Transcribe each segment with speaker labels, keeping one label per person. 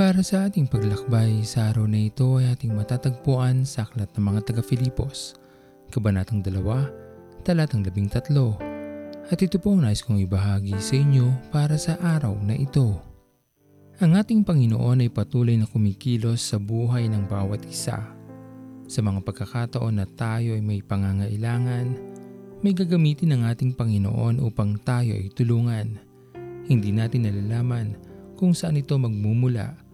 Speaker 1: Para sa ating paglakbay sa araw na ito ay ating matatagpuan sa aklat ng mga taga-Filipos, Kabanatang 2, Talatang 13. At ito po nais kong ibahagi sa inyo para sa araw na ito. Ang ating Panginoon ay patuloy na kumikilos sa buhay ng bawat isa. Sa mga pagkakataon na tayo ay may pangangailangan, may gagamitin ng ating Panginoon upang tayo ay tulungan. Hindi natin nalalaman kung saan ito magmumula,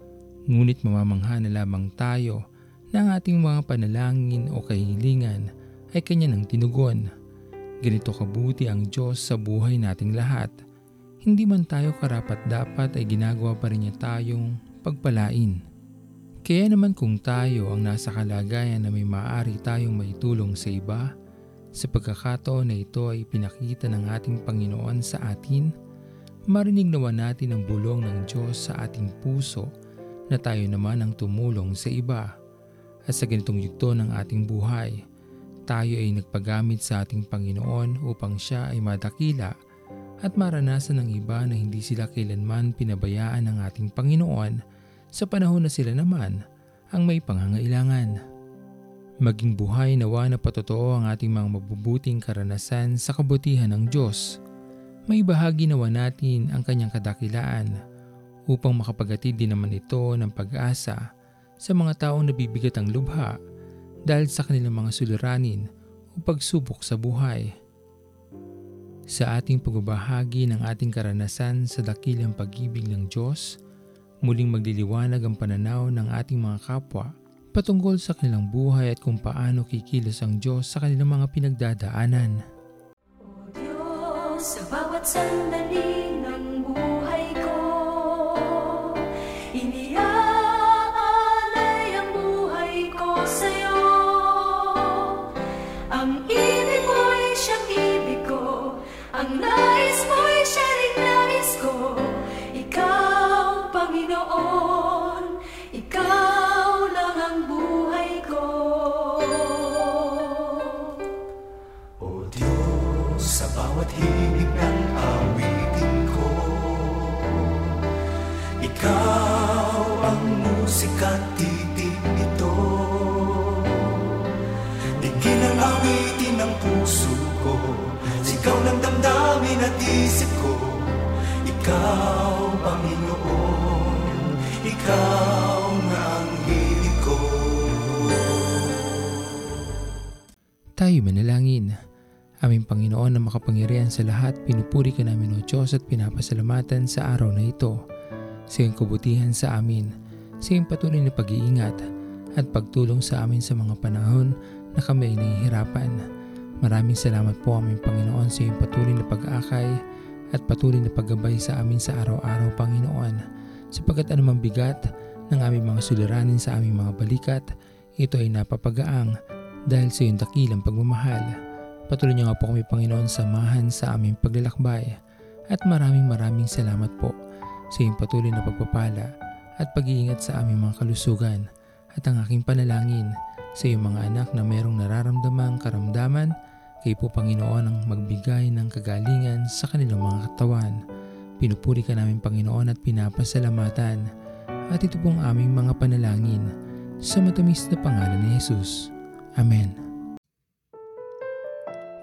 Speaker 1: ngunit mamamangha na lamang tayo na ang ating mga panalangin o kahilingan ay kanya ng tinugon. Ganito kabuti ang Diyos sa buhay nating lahat. Hindi man tayo karapat dapat ay ginagawa pa rin niya tayong pagpalain. Kaya naman kung tayo ang nasa kalagayan na may maaari tayong maitulong sa iba, sa pagkakataon na ito ay pinakita ng ating Panginoon sa atin, marinig nawa natin ang bulong ng Diyos sa ating puso na tayo naman ang tumulong sa iba. At sa ganitong yugto ng ating buhay, tayo ay nagpagamit sa ating Panginoon upang siya ay madakila at maranasan ng iba na hindi sila kailanman pinabayaan ng ating Panginoon sa panahon na sila naman ang may pangangailangan. Maging buhay nawa na patotoo ang ating mga mabubuting karanasan sa kabutihan ng Diyos. May bahagi nawa natin ang kanyang kadakilaan upang makapagatid din naman ito ng pag-asa sa mga taong nabibigat ang lubha dahil sa kanilang mga suliranin o pagsubok sa buhay. Sa ating pagbabahagi ng ating karanasan sa dakilang pag-ibig ng Diyos, muling magliliwanag ang pananaw ng ating mga kapwa patungkol sa kanilang buhay at kung paano kikilos ang Diyos sa kanilang mga pinagdadaanan.
Speaker 2: O Diyos, sa bawat sandali
Speaker 3: musika titig nito Digin ang awitin ng puso ko Sigaw ng damdamin at isip ko Ikaw, Panginoon Ikaw nga ang hilig ko
Speaker 1: Tayo manalangin. Aming Panginoon na makapangyarihan sa lahat, pinupuri ka namin o Diyos at pinapasalamatan sa araw na ito. Sa iyong kabutihan sa amin, sa iyong patuloy na pag-iingat at pagtulong sa amin sa mga panahon na kami ay nahihirapan. Maraming salamat po aming Panginoon sa iyong patuloy na pag-akay at patuloy na paggabay sa amin sa araw-araw Panginoon. Sapagkat anumang bigat ng aming mga suliranin sa aming mga balikat, ito ay napapagaang dahil sa iyong dakilang pagmamahal. Patuloy niyo nga po kami Panginoon samahan sa aming paglalakbay at maraming maraming salamat po sa iyong patuloy na pagpapala at pag-iingat sa aming mga kalusugan at ang aking panalangin sa iyong mga anak na merong nararamdamang karamdaman kay po Panginoon ang magbigay ng kagalingan sa kanilang mga katawan. Pinupuri ka namin Panginoon at pinapasalamatan at ito pong aming mga panalangin sa matamis na pangalan ni Jesus. Amen.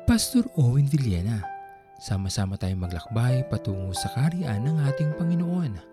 Speaker 1: Pastor Owen Villena, sama-sama tayong maglakbay patungo sa kariyan ng ating Panginoon.